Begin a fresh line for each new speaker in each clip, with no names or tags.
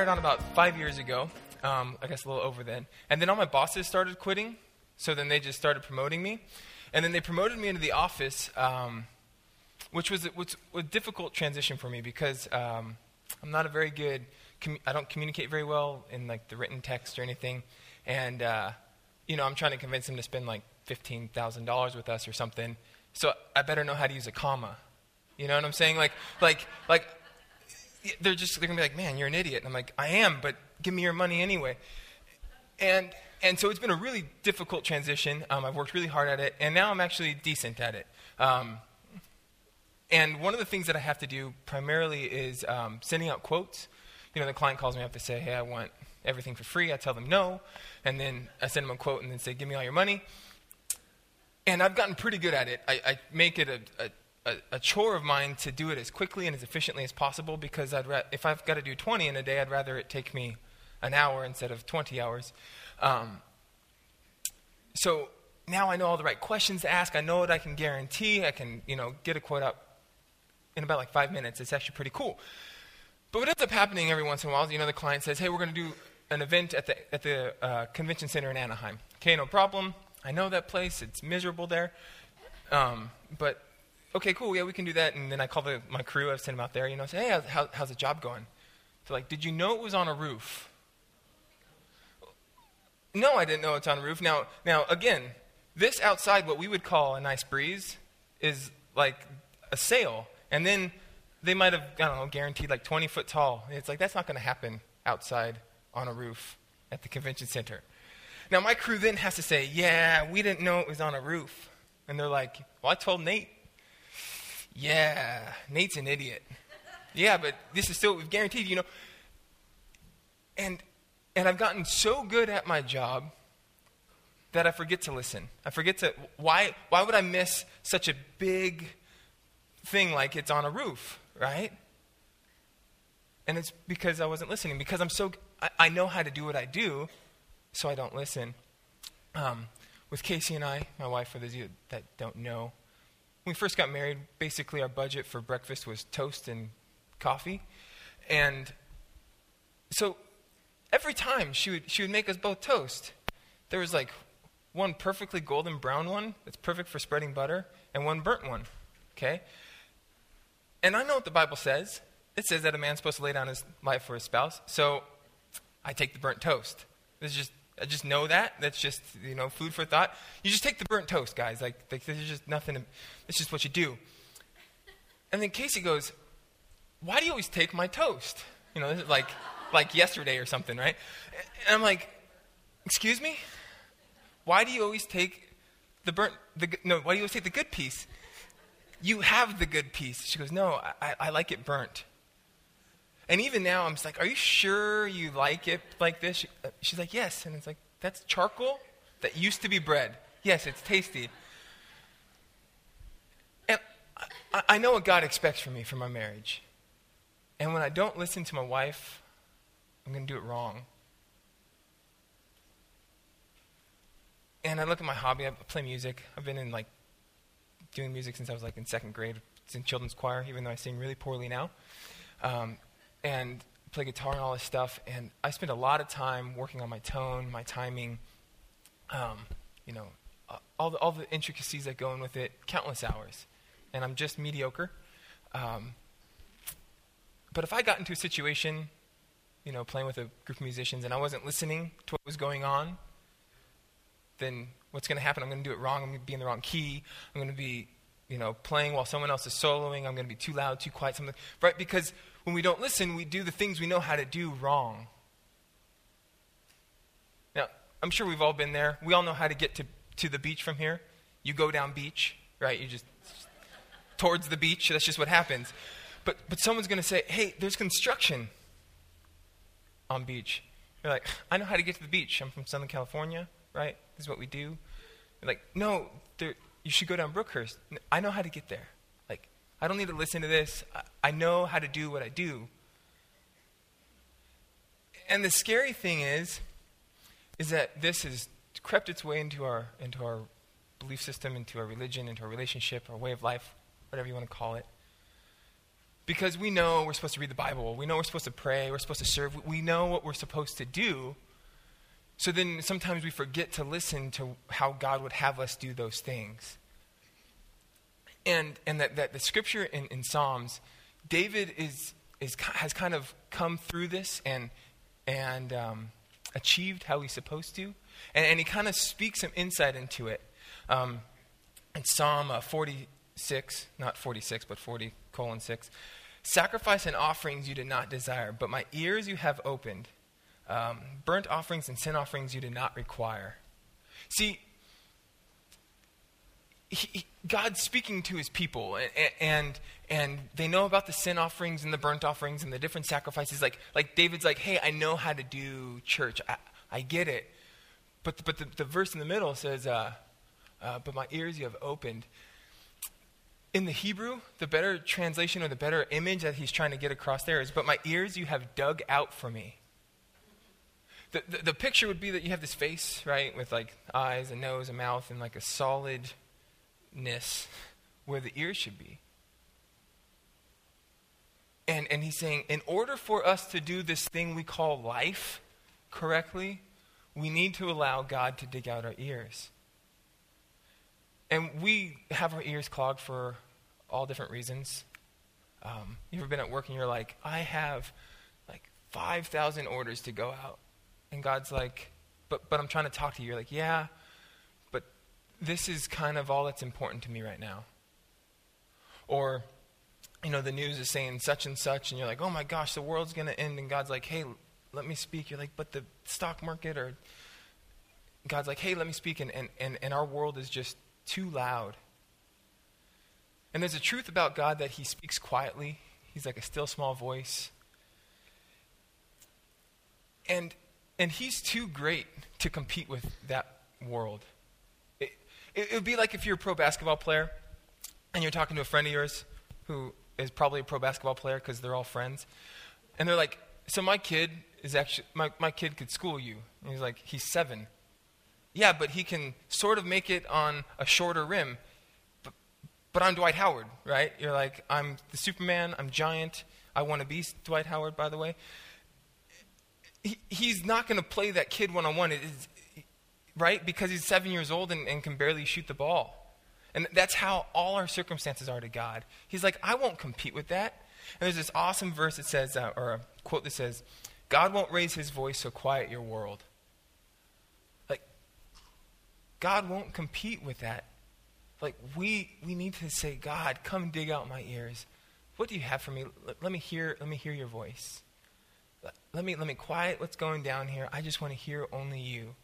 hired on about five years ago. Um, I guess a little over then. And then all my bosses started quitting. So then they just started promoting me. And then they promoted me into the office, um, which was, was a difficult transition for me because um, I'm not a very good, I don't communicate very well in like the written text or anything. And, uh, you know, I'm trying to convince them to spend like $15,000 with us or something. So I better know how to use a comma. You know what I'm saying? Like, like, like, they're just they're gonna be like, "Man, you're an idiot." And I'm like, "I am, but give me your money anyway." And and so it's been a really difficult transition. Um, I've worked really hard at it, and now I'm actually decent at it. Um, and one of the things that I have to do primarily is um, sending out quotes. You know, the client calls me up to say, "Hey, I want everything for free." I tell them no, and then I send them a quote and then say, "Give me all your money." And I've gotten pretty good at it. I, I make it a, a a, a, chore of mine to do it as quickly and as efficiently as possible because I'd ra- if I've got to do 20 in a day, I'd rather it take me an hour instead of 20 hours. Um, so now I know all the right questions to ask. I know what I can guarantee. I can, you know, get a quote up in about like five minutes. It's actually pretty cool. But what ends up happening every once in a while, you know, the client says, "Hey, we're going to do an event at the at the uh, convention center in Anaheim." Okay, no problem. I know that place. It's miserable there. Um, but okay, cool, yeah, we can do that. And then I call the, my crew, I've sent them out there, you know, say, hey, how, how's the job going? So like, did you know it was on a roof? No, I didn't know it's on a roof. Now, now again, this outside, what we would call a nice breeze, is like a sail. And then they might have, I don't know, guaranteed like 20 foot tall. It's like, that's not going to happen outside on a roof at the convention center. Now, my crew then has to say, yeah, we didn't know it was on a roof. And they're like, well, I told Nate yeah, Nate's an idiot. Yeah, but this is still we've guaranteed, you know. And and I've gotten so good at my job that I forget to listen. I forget to why why would I miss such a big thing like it's on a roof, right? And it's because I wasn't listening. Because I'm so I, I know how to do what I do, so I don't listen. Um, with Casey and I, my wife, for those of you that don't know, when we first got married, basically our budget for breakfast was toast and coffee. And so every time she would, she would make us both toast. There was like one perfectly golden brown one that's perfect for spreading butter, and one burnt one. Okay? And I know what the Bible says. It says that a man's supposed to lay down his life for his spouse. So I take the burnt toast. This is just I just know that. That's just, you know, food for thought. You just take the burnt toast, guys. Like, like there's just nothing, it's just what you do. And then Casey goes, Why do you always take my toast? You know, like, like yesterday or something, right? And I'm like, Excuse me? Why do you always take the burnt, the, no, why do you always take the good piece? You have the good piece. She goes, No, I, I like it burnt. And even now, I'm just like, are you sure you like it like this? Uh, she's like, yes. And it's like, that's charcoal that used to be bread. Yes, it's tasty. And I, I know what God expects from me for my marriage. And when I don't listen to my wife, I'm going to do it wrong. And I look at my hobby. I play music. I've been in like doing music since I was like in second grade. It's in children's choir, even though I sing really poorly now. Um, and play guitar and all this stuff. And I spend a lot of time working on my tone, my timing, um, you know, all the, all the intricacies that go in with it, countless hours. And I'm just mediocre. Um, but if I got into a situation, you know, playing with a group of musicians and I wasn't listening to what was going on, then what's going to happen? I'm going to do it wrong. I'm going to be in the wrong key. I'm going to be, you know, playing while someone else is soloing. I'm going to be too loud, too quiet, something. Right? Because when we don't listen, we do the things we know how to do wrong. Now, I'm sure we've all been there. We all know how to get to, to the beach from here. You go down beach, right? You just towards the beach. That's just what happens. But, but someone's going to say, hey, there's construction on beach. You're like, I know how to get to the beach. I'm from Southern California, right? This is what we do. You're like, no, there, you should go down Brookhurst. I know how to get there. Like, I don't need to listen to this. I know how to do what I do. And the scary thing is, is that this has crept its way into our, into our belief system, into our religion, into our relationship, our way of life, whatever you want to call it. because we know we're supposed to read the Bible, we know we're supposed to pray, we're supposed to serve, we know what we're supposed to do. So then sometimes we forget to listen to how God would have us do those things. And, and that, that the scripture in, in Psalms, David is, is, has kind of come through this and, and um, achieved how he's supposed to. And, and he kind of speaks some insight into it. Um, in Psalm uh, 46, not 46, but 40 colon 6, sacrifice and offerings you did not desire, but my ears you have opened. Um, burnt offerings and sin offerings you did not require. See, he, God's speaking to his people, and, and, and they know about the sin offerings and the burnt offerings and the different sacrifices. Like, like David's like, hey, I know how to do church. I, I get it. But, the, but the, the verse in the middle says, uh, uh, but my ears you have opened. In the Hebrew, the better translation or the better image that he's trying to get across there is, but my ears you have dug out for me. The, the, picture would be that you have this face, right, with like eyes, a nose, a mouth, and like a solidness where the ears should be. And, and he's saying, in order for us to do this thing we call life correctly, we need to allow God to dig out our ears. And we have our ears clogged for all different reasons. Um, you ever been at work and you're like, I have like 5,000 orders to go out. And God's like, but, but I'm trying to talk to you. You're like, yeah, but this is kind of all that's important to me right now. Or, you know, the news is saying such and such, and you're like, oh my gosh, the world's going to end. And God's like, hey, let me speak. You're like, but the stock market, or God's like, hey, let me speak. And, and, and, and our world is just too loud. And there's a truth about God that He speaks quietly, He's like a still small voice. And, and He's too great to compete with that world. It, it would be like if you're a pro basketball player and you're talking to a friend of yours who is probably a pro basketball player because they're all friends. And they're like, So my kid is actually, my, my kid could school you. And he's like, He's seven. Yeah, but he can sort of make it on a shorter rim. But, but I'm Dwight Howard, right? You're like, I'm the Superman, I'm giant. I want to be Dwight Howard, by the way. He, he's not going to play that kid one on one right? Because he's seven years old and, and can barely shoot the ball. And that's how all our circumstances are to God. He's like, I won't compete with that. And there's this awesome verse that says, uh, or a quote that says, God won't raise his voice, so quiet your world. Like, God won't compete with that. Like, we, we need to say, God, come dig out my ears. What do you have for me? Let, let me hear, let me hear your voice. Let, me, let me quiet what's going down here. I just want to hear only you.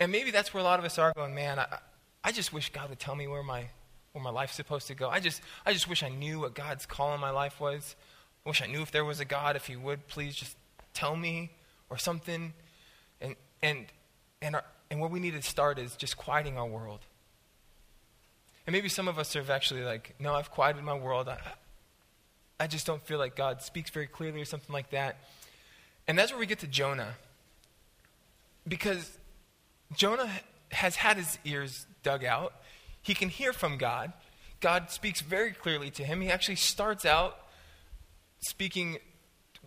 And maybe that's where a lot of us are going, man, I, I just wish God would tell me where my, where my life's supposed to go. I just, I just wish I knew what God's call in my life was. I wish I knew if there was a God, if He would please just tell me or something. And, and, and, our, and where we need to start is just quieting our world. And maybe some of us are actually like, no, I've quieted my world. I, I just don't feel like God speaks very clearly or something like that. And that's where we get to Jonah. Because Jonah has had his ears dug out. He can hear from God. God speaks very clearly to him. He actually starts out speaking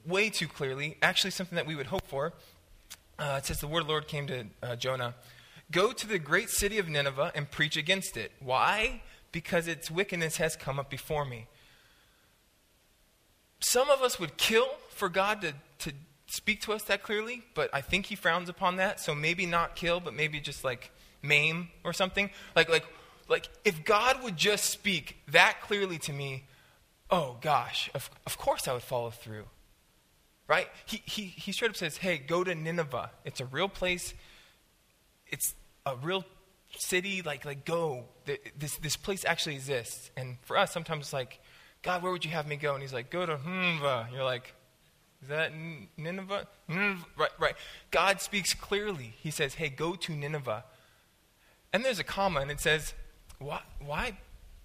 way too clearly, actually, something that we would hope for. Uh, it says, The word of the Lord came to uh, Jonah Go to the great city of Nineveh and preach against it. Why? Because its wickedness has come up before me. Some of us would kill for God to, to speak to us that clearly, but I think he frowns upon that. So maybe not kill, but maybe just like maim or something. Like, like, like if God would just speak that clearly to me, oh gosh, of, of course I would follow through. Right? He, he, he straight up says, hey, go to Nineveh. It's a real place. It's a real city. Like, like go. This, this place actually exists. And for us, sometimes it's like, God, where would you have me go? And he's like, go to Nineveh. You're like, is that Nineveh? Nineveh? Right, right. God speaks clearly. He says, hey, go to Nineveh. And there's a comma, and it says, why? why?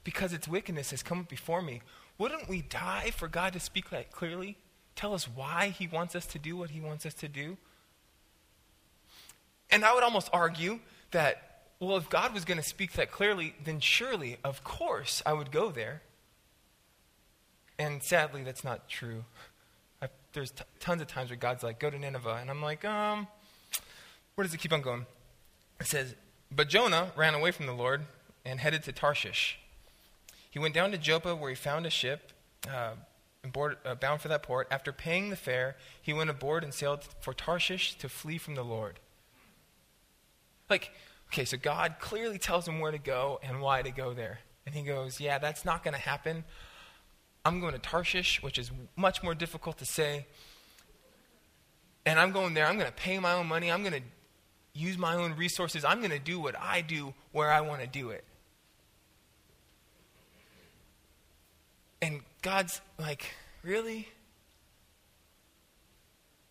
Because its wickedness has come before me. Wouldn't we die for God to speak that clearly? Tell us why He wants us to do what He wants us to do? And I would almost argue that, well, if God was going to speak that clearly, then surely, of course, I would go there. And sadly, that's not true. I, there's t- tons of times where God's like, go to Nineveh. And I'm like, um, where does it keep on going? It says, But Jonah ran away from the Lord and headed to Tarshish. He went down to Joppa where he found a ship uh, board, uh, bound for that port. After paying the fare, he went aboard and sailed for Tarshish to flee from the Lord. Like, okay, so God clearly tells him where to go and why to go there. And he goes, Yeah, that's not going to happen. I'm going to Tarshish, which is much more difficult to say. And I'm going there. I'm going to pay my own money. I'm going to use my own resources. I'm going to do what I do where I want to do it. And God's like, really?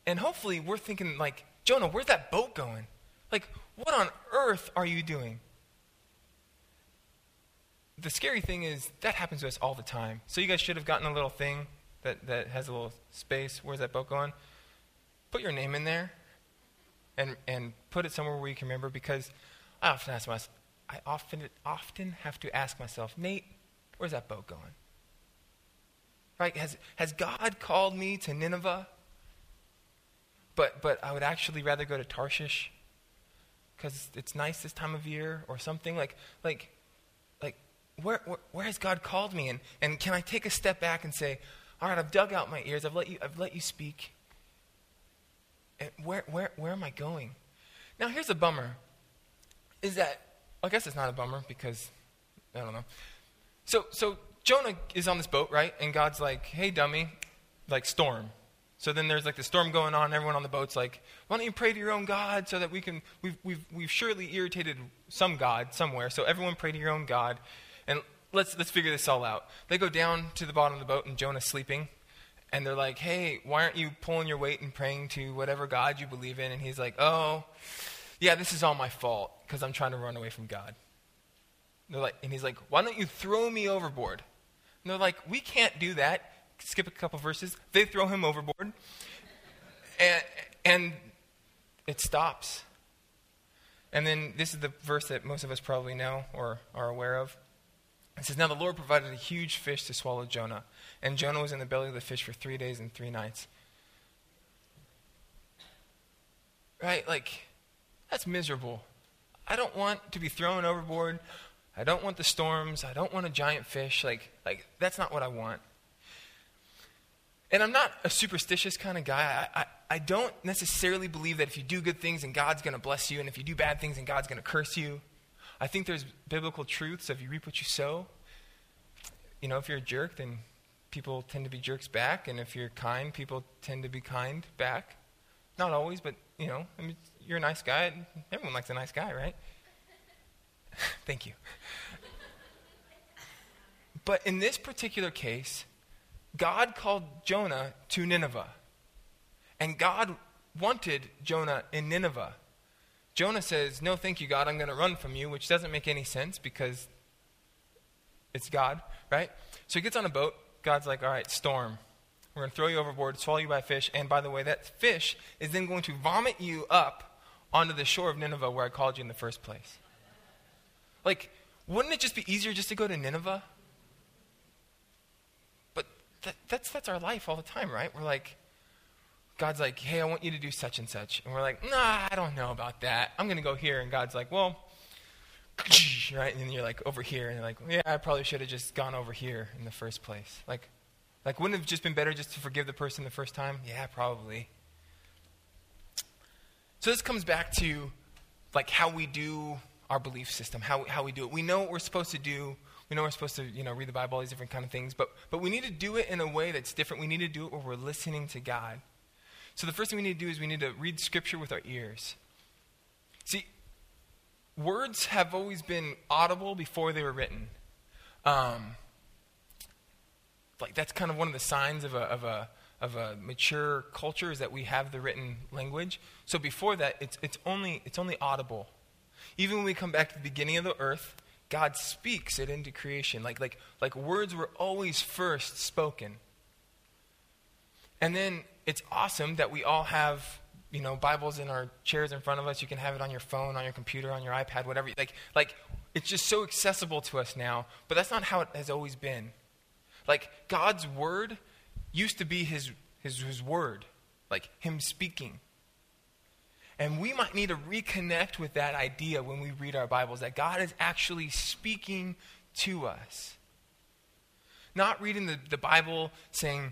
And hopefully we're thinking, like, Jonah, where's that boat going? Like, what on earth are you doing? The scary thing is that happens to us all the time. So you guys should have gotten a little thing that, that has a little space. Where's that boat going? Put your name in there and, and put it somewhere where you can remember because I often ask myself, I often, often have to ask myself, Nate, where's that boat going? Right? Has, has God called me to Nineveh? But, but I would actually rather go to Tarshish because it's nice this time of year or something. Like, like, like where, where, where has God called me? And, and can I take a step back and say, all right, I've dug out my ears. I've let you, I've let you speak. And where, where, where am I going? Now, here's a bummer. Is that, I guess it's not a bummer because, I don't know. So, so Jonah is on this boat, right? And God's like, hey, dummy, like storm. So then there's like the storm going on. Everyone on the boat's like, why don't you pray to your own God so that we can, we've, we've, we've surely irritated some God somewhere. So everyone pray to your own God. And let's, let's figure this all out. They go down to the bottom of the boat and Jonah's sleeping. And they're like, hey, why aren't you pulling your weight and praying to whatever God you believe in? And he's like, oh, yeah, this is all my fault because I'm trying to run away from God. They're like, and he's like, why don't you throw me overboard? And they're like, we can't do that. Skip a couple verses. They throw him overboard. And, and it stops. And then this is the verse that most of us probably know or are aware of. It says, Now the Lord provided a huge fish to swallow Jonah, and Jonah was in the belly of the fish for three days and three nights. Right? Like, that's miserable. I don't want to be thrown overboard. I don't want the storms. I don't want a giant fish. Like, like that's not what I want. And I'm not a superstitious kind of guy. I, I, I don't necessarily believe that if you do good things and God's going to bless you, and if you do bad things and God's going to curse you. I think there's biblical truths of you reap what you sow. You know, if you're a jerk, then people tend to be jerks back, and if you're kind, people tend to be kind back. Not always, but you know, I mean, you're a nice guy. Everyone likes a nice guy, right? Thank you. but in this particular case, God called Jonah to Nineveh. And God wanted Jonah in Nineveh. Jonah says, No, thank you, God, I'm going to run from you, which doesn't make any sense because it's God, right? So he gets on a boat. God's like, All right, storm. We're going to throw you overboard, swallow you by fish. And by the way, that fish is then going to vomit you up onto the shore of Nineveh where I called you in the first place. Like, wouldn't it just be easier just to go to Nineveh? But that, that's, that's our life all the time, right? We're like, God's like, hey, I want you to do such and such. And we're like, nah, I don't know about that. I'm going to go here. And God's like, well, right? And then you're like, over here. And you're like, yeah, I probably should have just gone over here in the first place. Like, like, wouldn't it have just been better just to forgive the person the first time? Yeah, probably. So this comes back to, like, how we do our belief system, how, how we do it. We know what we're supposed to do. We know we're supposed to, you know, read the Bible, all these different kind of things. But, but we need to do it in a way that's different. We need to do it where we're listening to God. So the first thing we need to do is we need to read Scripture with our ears. See, words have always been audible before they were written. Um, like that's kind of one of the signs of a, of a of a mature culture is that we have the written language. So before that, it's it's only it's only audible. Even when we come back to the beginning of the earth, God speaks it into creation. Like, like, like words were always first spoken. And then it's awesome that we all have, you know, Bibles in our chairs in front of us. You can have it on your phone, on your computer, on your iPad, whatever. Like, like it's just so accessible to us now. But that's not how it has always been. Like, God's word used to be his, his, his word, like him speaking. And we might need to reconnect with that idea when we read our Bibles that God is actually speaking to us. Not reading the, the Bible saying,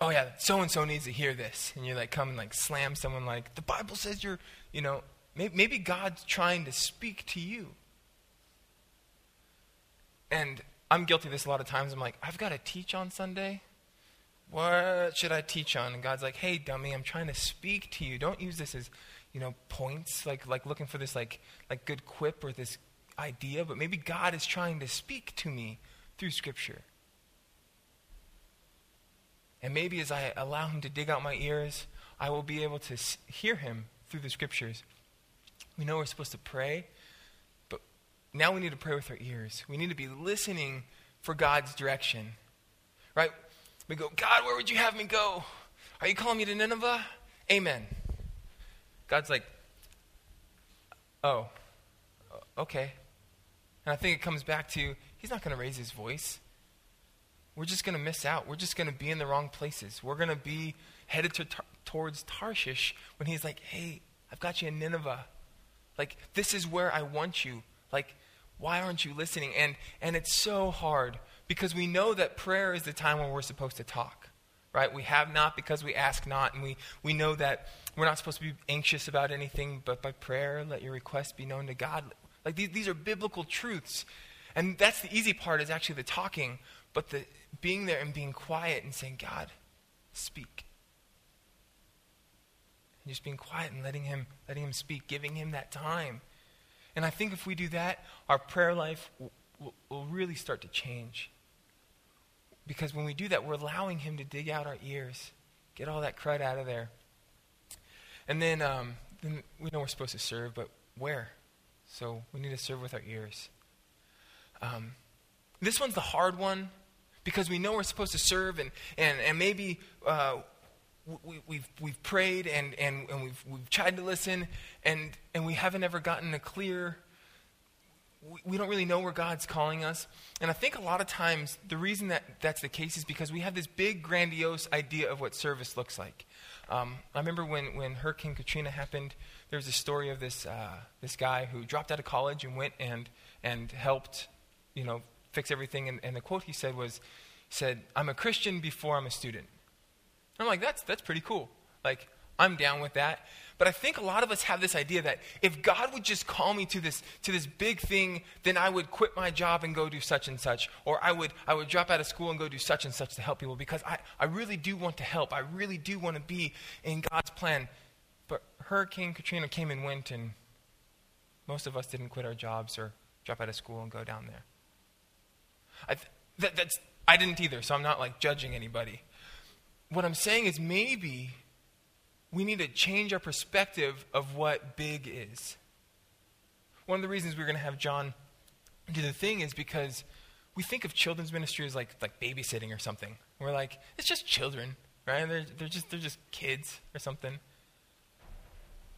oh yeah, so and so needs to hear this. And you like come and like slam someone like, the Bible says you're, you know, maybe, maybe God's trying to speak to you. And I'm guilty of this a lot of times. I'm like, I've got to teach on Sunday. What should I teach on? And God's like, hey, dummy, I'm trying to speak to you. Don't use this as, you know, points, like, like looking for this, like, like good quip or this idea, but maybe God is trying to speak to me through Scripture. And maybe as I allow Him to dig out my ears, I will be able to hear Him through the Scriptures. We know we're supposed to pray, but now we need to pray with our ears. We need to be listening for God's direction. Right? We go, God, where would you have me go? Are you calling me to Nineveh? Amen. God's like, oh, okay. And I think it comes back to he's not going to raise his voice. We're just going to miss out. We're just going to be in the wrong places. We're going to be headed to tar- towards Tarshish when he's like, hey, I've got you in Nineveh. Like, this is where I want you. Like, why aren't you listening? And, and it's so hard because we know that prayer is the time when we're supposed to talk, right? We have not because we ask not. And we, we know that we're not supposed to be anxious about anything, but by prayer, let your requests be known to God. Like these, these are biblical truths. And that's the easy part is actually the talking, but the being there and being quiet and saying, God, speak. And just being quiet and letting him, letting him speak, giving him that time. And I think if we do that, our prayer life will, will, really start to change. Because when we do that, we're allowing him to dig out our ears, get all that crud out of there. And then, um, then we know we're supposed to serve, but where? So we need to serve with our ears. Um, this one's the hard one because we know we're supposed to serve, and, and, and maybe uh, we, we've, we've prayed and, and, and we've, we've tried to listen, and, and we haven't ever gotten a clear we, don't really know where God's calling us. And I think a lot of times the reason that that's the case is because we have this big, grandiose idea of what service looks like. Um, I remember when, when Hurricane Katrina happened, there was a story of this, uh, this guy who dropped out of college and went and, and helped, you know, fix everything. And, and the quote he said was, said, I'm a Christian before I'm a student. I'm like, that's, that's pretty cool. Like, I'm down with that. But I think a lot of us have this idea that if God would just call me to this, to this big thing, then I would quit my job and go do such and such. Or I would, I would drop out of school and go do such and such to help people because I, I really do want to help. I really do want to be in God's plan. But Hurricane Katrina came and went, and most of us didn't quit our jobs or drop out of school and go down there. I, th- that, that's, I didn't either, so I'm not like judging anybody. What I'm saying is maybe we need to change our perspective of what big is. One of the reasons we're going to have John do the thing is because we think of children's ministry as like, like babysitting or something. We're like, it's just children, right? They're, they're, just, they're just kids or something.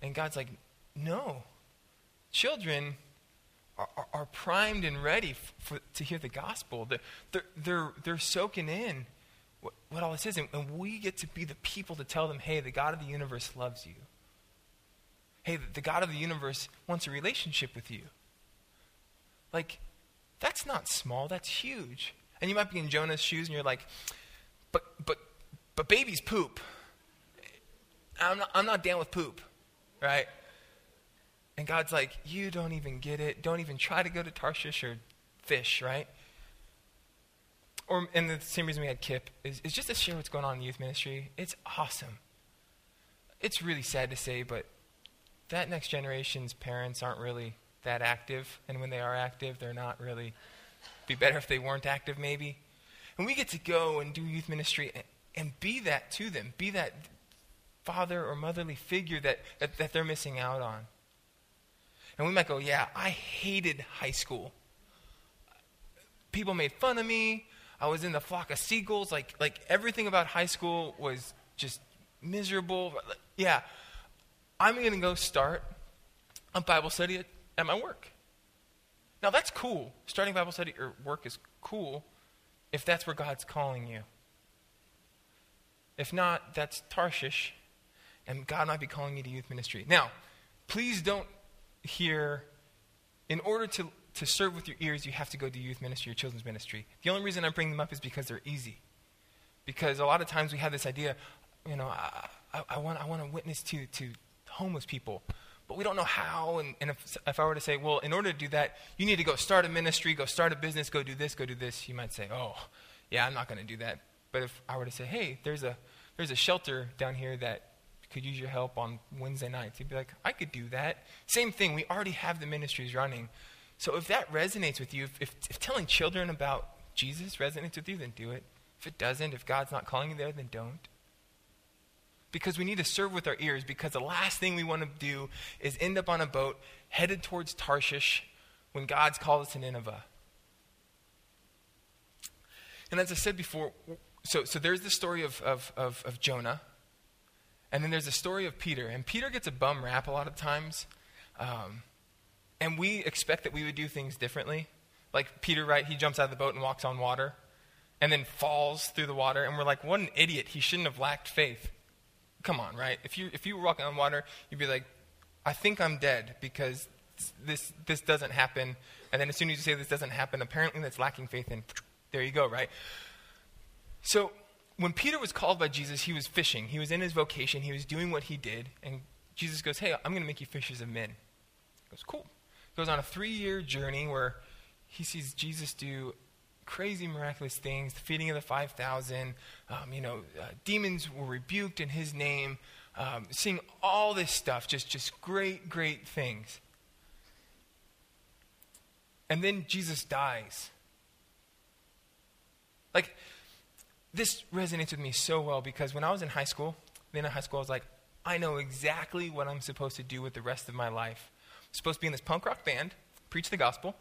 And God's like, no. Children are, are, primed and ready for, to hear the gospel. They're, they're, they're, soaking in what, what all this is. And, and we get to be the people to tell them, hey, the God of the universe loves you. Hey, the, the God of the universe wants a relationship with you. Like, that's not small, that's huge. And you might be in Jonah's shoes and you're like, but, but, but babies poop. I'm not, I'm not down with poop, right? And God's like, you don't even get it. Don't even try to go to Tarshish or fish, right? or and the same reason we had Kip is, is just to share what's going on in youth ministry. It's awesome. It's really sad to say, but that next generation's parents aren't really that active, and when they are active, they're not really. Be better if they weren't active, maybe. And we get to go and do youth ministry and, and be that to them, be that father or motherly figure that, that, that they're missing out on. And we might go, yeah, I hated high school. People made fun of me. I was in the flock of seagulls. Like, like everything about high school was just miserable. Yeah, I'm going to go start a Bible study at, at my work. Now, that's cool. Starting Bible study or work is cool. if that's where God's calling you. If not, that's Tarshish, and God might be calling you to youth ministry. Now, please don't hear, in order to, to serve with your ears, you have to go to youth ministry or children's ministry. The only reason I bring them up is because they're easy. Because a lot of times we have this idea, you know, I, I, I want, I want to witness to, to homeless people but we don't know how. And, and if, if I were to say, well, in order to do that, you need to go start a ministry, go start a business, go do this, go do this, you might say, oh, yeah, I'm not going to do that. But if I were to say, hey, there's a, there's a shelter down here that could use your help on Wednesday nights, you'd be like, I could do that. Same thing, we already have the ministries running. So if that resonates with you, if, if, if telling children about Jesus resonates with you, then do it. If it doesn't, if God's not calling you there, then don't because we need to serve with our ears because the last thing we want to do is end up on a boat headed towards Tarshish when God's called us to Nineveh. And as I said before, so, so there's the story of, of, of, of Jonah, and then there's the story of Peter. And Peter gets a bum rap a lot of times. Um, and we expect that we would do things differently. Like Peter, right? He jumps out of the boat and walks on water and then falls through the water. And we're like, what an idiot. He shouldn't have lacked faith come on, right? If you if you were walking on water, you'd be like, I think I'm dead because this this doesn't happen. And then as soon as you say this doesn't happen, apparently that's lacking faith and there you go, right? So when Peter was called by Jesus, he was fishing. He was in his vocation. He was doing what he did. And Jesus goes, Hey, I'm going to make you fishers of men. He goes, Cool. He goes on a three year journey where he sees Jesus do crazy miraculous things, the feeding of the 5,000, um, you know, uh, demons were rebuked in his name, um, seeing all this stuff, just, just great, great things. And then Jesus dies. Like, this resonates with me so well because when I was in high school, then in high school, I was like, I know exactly what I'm supposed to do with the rest of my life. I'm supposed to be in this punk rock band, preach the gospel,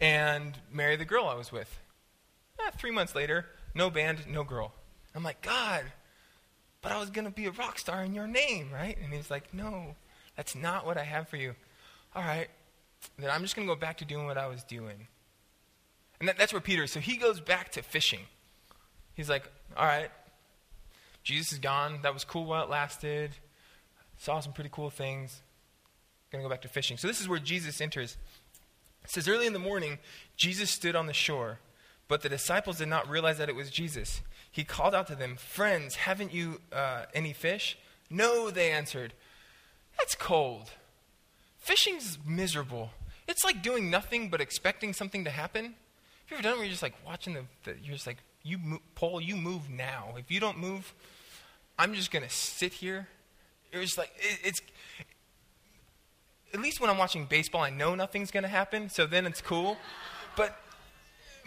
and marry the girl I was with. Eh, three months later, no band, no girl. I'm like, God, but I was going to be a rock star in your name, right? And he's like, No, that's not what I have for you. All right, then I'm just going to go back to doing what I was doing. And that, that's where Peter is. So he goes back to fishing. He's like, All right, Jesus is gone. That was cool while it lasted. Saw some pretty cool things. To go back to fishing. So this is where Jesus enters. It says, Early in the morning, Jesus stood on the shore. But the disciples did not realize that it was Jesus. He called out to them, Friends, haven't you uh, any fish? No, they answered. That's cold. Fishing's miserable. It's like doing nothing but expecting something to happen. Have you ever done it where you're just like watching the, the you're just like, you move, Paul, you move now. If you don't move, I'm just going to sit here. It's like, it, it's, at least when I'm watching baseball, I know nothing's going to happen, so then it's cool. But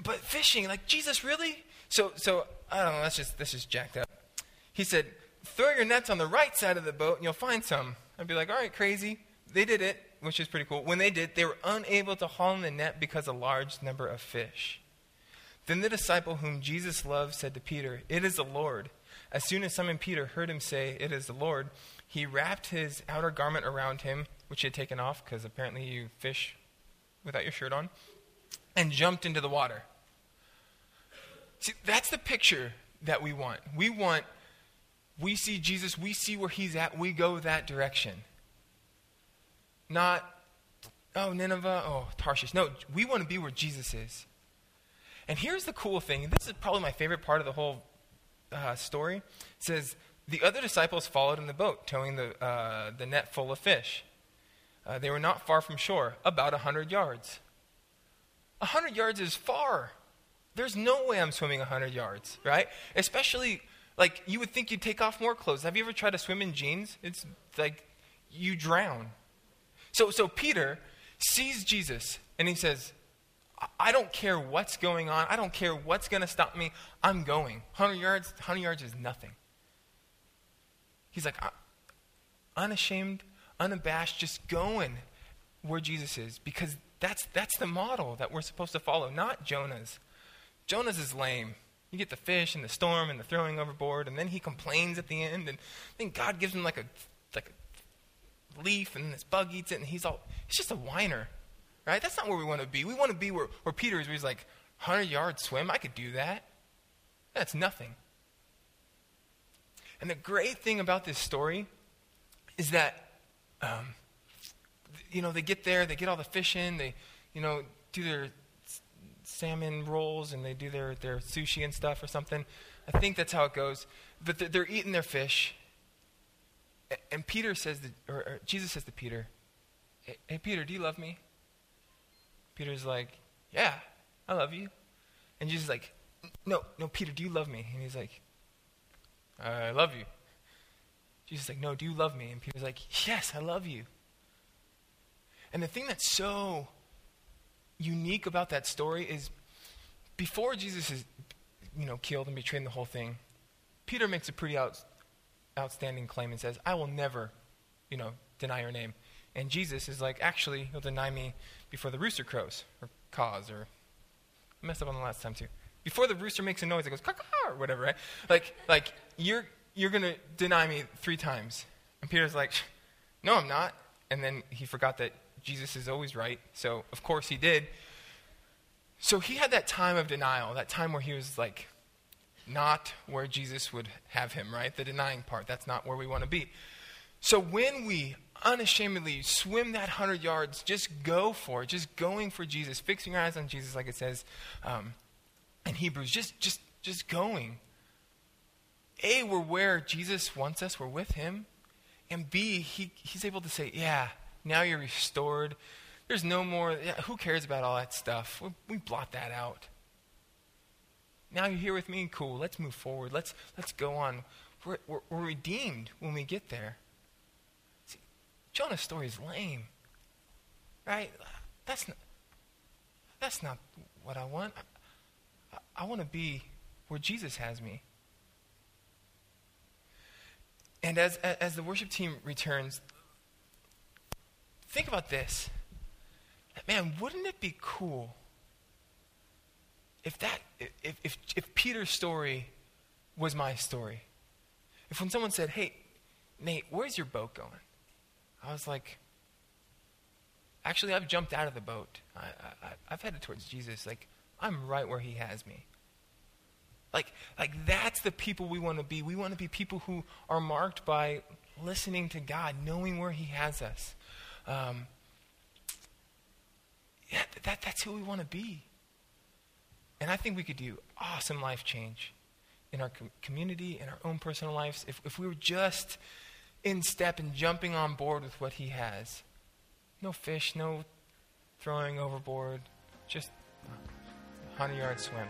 but fishing, like Jesus, really? So, so I don't know. That's just that's just jacked up. He said, "Throw your nets on the right side of the boat, and you'll find some." I'd be like, "All right, crazy." They did it, which is pretty cool. When they did, they were unable to haul in the net because a large number of fish. Then the disciple whom Jesus loved said to Peter, "It is the Lord." As soon as Simon Peter heard him say, "It is the Lord," he wrapped his outer garment around him, which he had taken off because apparently you fish without your shirt on, and jumped into the water. See, that's the picture that we want. We want, we see Jesus, we see where he's at, we go that direction. Not, oh, Nineveh, oh, Tarshish. No, we want to be where Jesus is. And here's the cool thing, this is probably my favorite part of the whole uh, story. It says, the other disciples followed in the boat, towing the, uh, the net full of fish. Uh, they were not far from shore, about a hundred yards. A hundred yards is far. There's no way I'm swimming a hundred yards, right? Especially like you would think you'd take off more clothes. Have you ever tried to swim in jeans? It's like you drown. So so Peter sees Jesus and he says, I don't care what's going on. I don't care what's going to stop me. I'm going. 100 yards, 100 yards is nothing. He's like, unashamed, unabashed, just going where Jesus is because that's, that's the model that we're supposed to follow, not Jonah's. Jonah's is lame. You get the fish and the storm and the throwing overboard, and then he complains at the end, and then God gives him like a like a leaf, and this bug eats it, and he's all he's just a whiner. Right? That's not where we want to be. We want to be where, where Peter is, where he's like, 100 yard swim, I could do that. That's nothing. And the great thing about this story is that, um, you know, they get there, they get all the fish in, they, you know, do their salmon rolls and they do their, their sushi and stuff or something. I think that's how it goes. But they're, they're eating their fish. And Peter says, to, or, or Jesus says to Peter, hey, hey, Peter, do you love me? Peter's like, yeah, I love you. And Jesus is like, no, no, Peter, do you love me? And he's like, I love you. Jesus is like, no, do you love me? And Peter's like, yes, I love you. And the thing that's so unique about that story is before Jesus is, you know, killed and betrayed the whole thing, Peter makes a pretty out, outstanding claim and says, I will never, you know, deny your name. And Jesus is like, actually, he'll deny me before the rooster crows, or caws, or I messed up on the last time too. Before the rooster makes a noise, it goes caw or whatever, right? Like, like you're you're gonna deny me three times. And Peter's like, no, I'm not. And then he forgot that Jesus is always right. So of course he did. So he had that time of denial, that time where he was like, not where Jesus would have him, right? The denying part. That's not where we want to be. So when we unashamedly swim that 100 yards, just go for it, just going for Jesus, fixing your eyes on Jesus, like it says um, in Hebrews, just, just, just going. A, we're where Jesus wants us, we're with Him. And B, he, He's able to say, Yeah, now you're restored. There's no more, yeah, who cares about all that stuff? We, we blot that out. Now you're here with me, cool. Let's move forward. Let's, let's go on. We're, we're, we're redeemed when we get there. Jonah's story is lame, right? That's not, that's not what I want. I, I want to be where Jesus has me. And as, as the worship team returns, think about this. Man, wouldn't it be cool if that if, if, if Peter's story was my story? If when someone said, Hey, Nate, where's your boat going? I was like, Actually, I've jumped out of the boat. I, I've headed towards Jesus. Like, I'm right where he has me. Like, like that's the people we want to be. We want to be people who are marked by listening to God, knowing where He has us. Um, yeah, that, that's who we want to be. And I think we could do awesome life change in our com- community, in our own personal lives, if, if we were just in step and jumping on board with what He has. No fish, no throwing overboard, just 100 yard swim.